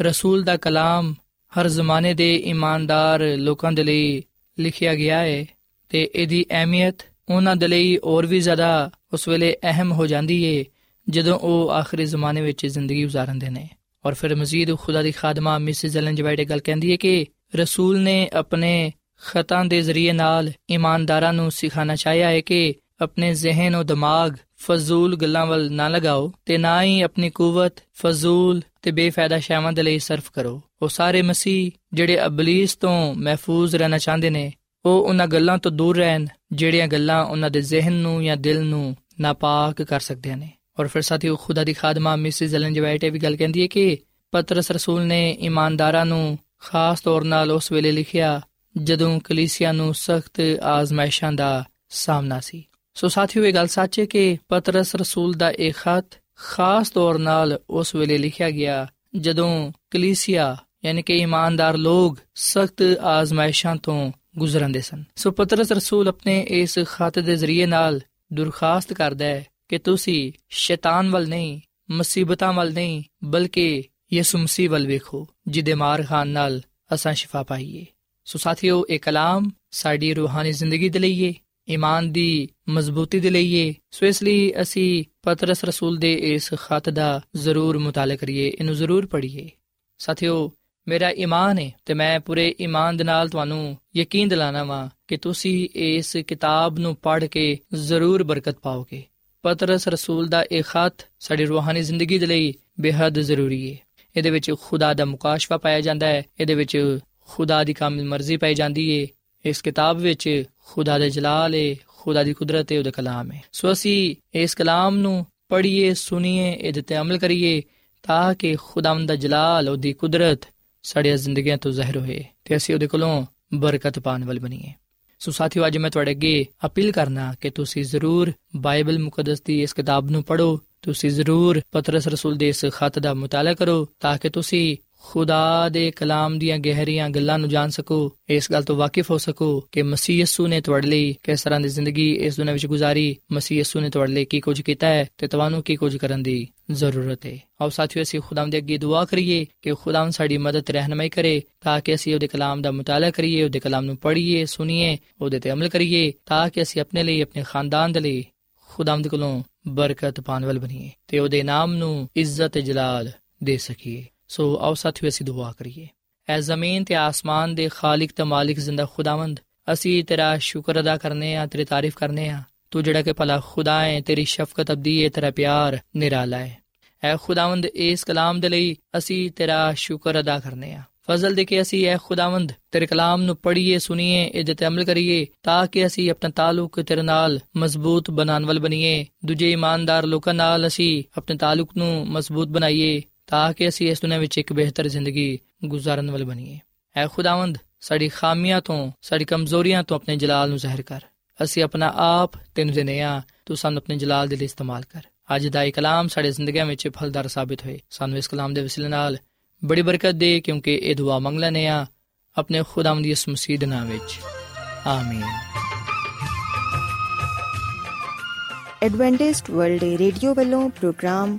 ਰਸੂਲ ਦਾ ਕਲਾਮ ਹਰ ਜ਼ਮਾਨੇ ਦੇ ਇਮਾਨਦਾਰ ਲੋਕਾਂ ਦੇ ਲਈ ਲਿਖਿਆ ਗਿਆ ਹੈ ਤੇ ਇਹਦੀ ਅਹਿਮੀਅਤ ਉਹਨਾਂ ਦੇ ਲਈ ਹੋਰ ਵੀ ਜ਼ਿਆਦਾ ਉਸ ਵੇਲੇ ਅਹਿਮ ਹੋ ਜਾਂਦੀ ਹੈ ਜਦੋਂ ਉਹ ਆਖਰੀ ਜ਼ਮਾਨੇ ਵਿੱਚ ਜ਼ਿੰਦਗੀ گزارਦੇ ਨੇ। ਔਰ ਫਿਰ ਮਜ਼ੀਦ ਖੁਦਾ ਦੀ ਖਾਦਮਾ ਮਿਸਿਸ ਐਲਨ ਜਵਾਈਡ ਗੱਲ ਕਹਿੰਦੀ ਹੈ ਕਿ ਰਸੂਲ ਨੇ ਆਪਣੇ ਖਤਾਂ ਦੇ ਜ਼ਰੀਏ ਨਾਲ ਇਮਾਨਦਾਰਾਂ ਨੂੰ ਸਿਖਾਣਾ ਚਾਹਿਆ ਹੈ ਕਿ ਆਪਣੇ ਜ਼ਿਹਨ ਔਰ ਦਿਮਾਗ ਫਜ਼ੂਲ ਗੱਲਾਂ ਵੱਲ ਨਾ ਲਗਾਓ ਤੇ ਨਾ ਹੀ ਆਪਣੀ ਕੂਵਤ ਫਜ਼ੂਲ ਤੇ ਬੇਫਾਇਦਾ ਸ਼ੈਵਾਂ ਦੇ ਲਈ ਸਰਫ ਕਰੋ। ਉਹ ਸਾਰੇ ਮਸੀਹ ਜਿਹੜੇ ਅਬਲੀਸ ਤੋਂ ਮਹਿਫੂਜ਼ ਰਹਿਣਾ ਚਾਹੁੰਦੇ ਨੇ, ਉਹ ਉਹਨਾਂ ਗੱਲਾਂ ਤੋਂ ਦੂਰ ਰਹਿਣ, ਜਿਹੜੀਆਂ ਗੱਲਾਂ ਉਹਨਾਂ ਦੇ ਜ਼ਿਹਨ ਨੂੰ ਜਾਂ ਦਿਲ ਨੂੰ ਨਾਪਾਕ ਕਰ ਸਕਦੀਆਂ ਨੇ। ਔਰ ਫਿਰ ਸਾਥੀ ਉਹ ਖੁਦਾ ਦੀ ਖਾਦਮਾ ਮਿਸਿਸ ਐਲਨ ਜਵਾਈਟ ਇਹ ਵੀ ਗੱਲ ਕਹਿੰਦੀ ਹੈ ਕਿ ਪਤਰਸ ਰਸੂਲ ਨੇ ਇਮਾਨਦਾਰਾਂ ਨੂੰ ਖਾਸ ਤੌਰ ਨਾਲ ਉਸ ਵੇਲੇ ਲਿਖਿਆ ਜਦੋਂ ਕਲੀਸਿਆ ਨੂੰ ਸਖਤ ਆਜ਼ਮਾਇਸ਼ਾਂ ਦਾ ਸਾਹਮਣਾ ਸੀ। ਸੋ ਸਾਥੀਓ, ਇਹ ਗੱਲ ਸੱਚ ਹੈ ਕਿ ਪਤਰਸ ਰਸੂਲ ਦਾ ਇਹ ਖਤ ਖਾਸ ਤੌਰ ਨਾਲ ਉਸ ਵੇਲੇ ਲਿਖਿਆ ਗਿਆ ਜਦੋਂ ਕਲੀਸਿਆ, ਯਾਨੀ ਕਿ ਇਮਾਨਦਾਰ ਲੋਕ, ਸਖਤ ਆਜ਼ਮਾਇਸ਼ਾਂ ਤੋਂ ਗੁਜ਼ਰਦੇ ਸਨ। ਸੋ ਪਤਰਸ ਰਸੂਲ ਆਪਣੇ ਇਸ ਖਤ ਦੇ ਜ਼ਰੀਏ ਨਾਲ ਦਰਖਾਸਤ ਕਰਦਾ ਹੈ ਕਿ ਤੁਸੀਂ ਸ਼ੈਤਾਨ ਵੱਲ ਨਹੀਂ, ਮੁਸੀਬਤਾਂ ਵੱਲ ਨਹੀਂ, ਬਲਕਿ ਯਿਸੂ ਮਸੀਹ ਵੱਲ ਵੇਖੋ, ਜਿਹਦੇ ਮਾਰ ਖਾਨ ਨਾਲ ਅਸਾਂ ਸ਼ਿਫਾ ਪਾਈਏ। ਸੋ ਸਾਥੀਓ, ਇਹ ਕਲਾਮ ਸਾਡੀ ਰੂਹਾਨੀ ਜ਼ਿੰਦਗੀ ਦੇ ਲਈ ਹੈ ਈਮਾਨ ਦੀ ਮਜ਼ਬੂਤੀ ਦੇ ਲਈ ਸੋ ਇਸ ਲਈ ਅਸੀਂ ਪਤਰਸ ਰਸੂਲ ਦੇ ਇਸ ਖਤ ਦਾ ਜ਼ਰੂਰ ਮੁਤਾਲਾ ਕਰੀਏ, ਇਹਨੂੰ ਜ਼ਰੂਰ ਪੜ੍ਹੀਏ। ਸਾਥੀਓ, ਮੇਰਾ ਈਮਾਨ ਹੈ ਤੇ ਮੈਂ ਪੂਰੇ ਈਮਾਨ ਦੇ ਨਾਲ ਤੁਹਾਨੂੰ ਯਕੀਨ ਦਿਲਾਣਾ ਵਾਂ ਕਿ ਤੁਸੀਂ ਇਸ ਕਿਤਾਬ ਨੂੰ ਪੜ੍ਹ ਕੇ ਜ਼ਰੂਰ ਬਰਕਤ ਪਾਓਗੇ। ਪਤਰਸ ਰਸੂਲ ਦਾ ਇਹ ਖਤ ਸਾਡੀ ਰੂਹਾਨੀ ਜ਼ਿੰਦਗੀ ਦੇ ਲਈ ਬੇहद ਜ਼ਰੂਰੀ ਹੈ ਇਹਦੇ ਵਿੱਚ ਖੁਦਾ ਦਾ ਮੁਕਾਸ਼ਫਾ ਪਾਇਆ ਜਾਂਦਾ ਹੈ। ਇਹਦੇ ਵਿੱਚ ਖੁਦਾ ਦੀ ਕਾਮਿਲ ਮਰਜ਼ੀ ਪਾਈ ਜਾਂਦੀ ਹੈ ਇਸ ਕਿਤਾਬ ਵਿੱਚ ਖੁਦਾ ਦੇ ਜਲਾਲ ਹੈ ਖੁਦਾ ਦੀ ਕੁਦਰਤ ਹੈ ਉਹਦਾ ਕਲਾਮ ਹੈ ਸੋ ਅਸੀਂ ਇਸ ਕਲਾਮ ਨੂੰ ਪੜ੍ਹੀਏ, ਸੁਣੀਏ, ਇਹਦੇ ਤੇ ਅਮਲ ਕਰੀਏ ਤਾਂ ਕਿ ਖੁਦਾਵੰਦ ਦਾ ਜਲਾਲ, ਉਹਦੀ ਕੁਦਰਤ ਸਾਡੀਆਂ ਜ਼ਿੰਦਗੀਆਂ ਤੋਂ ਜ਼ਾਹਿਰ ਹੋਏ ਤੇ ਅਸੀਂ ਉਹਦੇ ਕੋਲੋਂ ਬਰਕਤ ਪਾਣ ਵਾਲੇ ਬਣੀਏ। ਸੋ ਸਾਥੀਓ, ਅੱਜ ਮੈਂ ਤੁਹਾਡੇ ਅੱਗੇ ਅਪੀਲ ਕਰਨਾ ਕਿ ਤੁਸੀਂ ਜ਼ਰੂਰ ਬਾਈਬਲ ਮੁਕੱਦਸ ਦੀ ਇਸ ਕਿਤਾਬ ਨੂੰ ਪੜ੍ਹੋ। ਤੁਸੀਂ ਜ਼ਰੂਰ ਪਤਰਸ ਰਸੂਲ ਦੇ ਇਸ ਖਤ ਦਾ ਮਤਾਲਾ ਕਰੋ ਤਾਂ ਕਿ ਤੁਸੀਂ ਖੁਦਾ ਦੇ ਕਲਾਮ ਦੀਆਂ ਗਹਿਰੀਆਂ ਗੱਲਾਂ ਨੂੰ ਜਾਣ ਸਕੋ, ਇਸ ਗੱਲ ਤੋਂ ਵਾਕਿਫ ਹੋ ਸਕੋ ਕਿ ਮਸੀਹ ਯਸੂ ਨੇ ਤੁਹਾਡੇ ਲਈ ਕਿਸ ਤਰ੍ਹਾਂ ਦੀ ਜ਼ਿੰਦਗੀ ਇਸ ਦੁਨੀਆਂ ਵਿੱਚ ਗੁਜ਼ਾਰੀ, ਮਸੀਹ ਯਸੂ ਨੇ ਤੁਹਾਡੇ ਲਈ ਕੀ ਕੁਝ ਕੀਤਾ ਹੈ ਤੇ ਤੁਹਾਨੂੰ ਕੀ ਕੁਝ ਕਰਨ ਦੀ ਜ਼ਰੂਰਤ ਹੈ। ਆਓ ਸਾਥੀਓ, ਅਸੀਂ ਖੁਦਾਮ ਦੇ ਅੱਗੇ ਦੁਆ ਕਰੀਏ ਕਿ ਖੁਦਾਮ ਸਾਡੀ ਮਦਦ, ਰਹਿਨਮਾਈ ਕਰੇ ਤਾਂ ਕਿ ਅਸੀਂ ਉਹਦੇ ਕਲਾਮ ਦਾ ਮਤਾਲਾ ਕਰੀਏ, ਉਹਦੇ ਕਲਾਮ ਨੂੰ ਪੜ੍ਹੀਏ, ਸੁਣੀਏ, ਉਹਦੇ ਤੇ ਅਮਲ ਕਰੀਏ ਤਾਂ ਕਿ ਅਸੀਂ ਆਪਣੇ ਲਈ, ਆਪਣੇ ਖਾਨਦਾਨ ਦੇ ਲਈ ਖੁਦਾਮ ਦੇ ਕੋਲੋਂ ਬਰਕਤ ਪਾਣ ਵਾਲ ਬਣੀਏ ਤੇ ਉਹਦੇ ਨਾਮ ਨੂੰ ਇੱਜ਼ਤ ਤੇ ਜਲਾਲ ਦੇ ਸਕੀਏ। ਸੋ ਆਓ ਸਾਥੀਓ ਅਸੀਂ ਦੁਆ ਕਰੀਏ ਐ ਜ਼ਮੀਨ ਤੇ ਆਸਮਾਨ ਦੇ ਖਾਲਕ ਤੇ ਮਾਲਿਕ ਜ਼ਿੰਦਾ ਖੁਦਾਵੰਦ ਅਸੀਂ ਤੇਰਾ ਸ਼ੁਕਰ ਅਦਾ ਕਰਨੇ ਆ ਤੇਰੀ ਤਾਰੀਫ ਕਰਨੇ ਆ ਤੂੰ ਜਿਹੜਾ ਕਿ ਭਲਾ ਖੁਦਾ ਹੈ ਤੇਰੀ ਸ਼ਫਕਤ ਅਬਦੀ ਹੈ ਤੇਰਾ ਪਿਆਰ ਨਿਰਾਲਾ ਹੈ ਐ ਖੁਦਾਵੰਦ ਇਸ ਕਲਾਮ ਦੇ ਲਈ ਅਸੀਂ ਤੇਰਾ ਸ਼ੁਕਰ ਅਦਾ ਕਰਨੇ ਆ ਫਜ਼ਲ ਦੇ ਕੇ ਅਸੀਂ ਐ ਖੁਦਾਵੰਦ ਤੇਰੇ ਕਲਾਮ ਨੂੰ ਪੜ੍ਹੀਏ ਸੁਣੀਏ ਇਹਦੇ ਤੇ ਅਮਲ ਕਰੀਏ ਤਾਂ ਕਿ ਅਸੀਂ ਆਪਣਾ ਤਾਲੁਕ ਤੇਰੇ ਨਾਲ ਮਜ਼ਬੂਤ ਬਣਾਉਣ ਵਾਲ ਬਣੀਏ ਦੂਜੇ ਇਮਾਨਦਾਰ ਲੋਕਾਂ ਨਾਲ ਅਸੀਂ ਆਪਣੇ ਤਾਲੁਕ ਨੂੰ ਮਜ਼ਬੂਤ ਬਣਾਈਏ ਤਾਂ ਕਿ ਅਸੀਂ ਇਸ ਦੁਨੀਆਂ ਵਿੱਚ ਇੱਕ ਬਿਹਤਰ ਜ਼ਿੰਦਗੀ ਗੁਜ਼ਾਰਨ ਵਾਲੇ ਬਣੀਏ। ਐ ਖੁਦਾਵੰਦ, ਸਾਡੀ ਖਾਮੀਆਂ ਤੋਂ, ਸਾਡੀ ਕਮਜ਼ੋਰੀਆਂ ਤੋਂ ਆਪਣੇ ਜਲਾਲ ਨੂੰ ਜ਼ਾਹਿਰ ਕਰ। ਅਸੀਂ ਆਪਣਾ ਆਪ ਤੈਨੂੰ ਦੇਨੇ ਆ ਤੂੰ ਸਾਨੂੰ ਆਪਣੇ ਜਲਾਲ ਦੇ ਲਈ ਇਸਤੇਮਾਲ ਕਰ। ਅੱਜ ਦਾ ਇਹ ਕਲਾਮ ਸਾਡੇ ਜ਼ਿੰਦਗੀਆਂ ਵਿੱਚ ਫਲਦਾਰ ਸਾਬਿਤ ਹੋਏ। ਸਾਨੂੰ ਇਸ ਕਲਾਮ ਦੇ ਵਸੀਲੇ ਨਾਲ ਬੜੀ ਬਰਕਤ ਦੇ, ਕਿਉਂਕਿ ਇਹ ਦੁਆ ਮੰਗ ਲੈਨੇ ਆ ਆਪਣੇ ਖੁਦਾਵੰਦ ਦੀ ਇਸ ਮਸੀਹ ਦੇ ਨਾਮ ਵਿੱਚ। ਆਮੀਨ। ਐਡਵੈਂਟਿਸਟ ਵਰਲਡ ਰੇਡੀਓ ਵੱਲੋਂ ਪ੍ਰੋਗਰਾਮ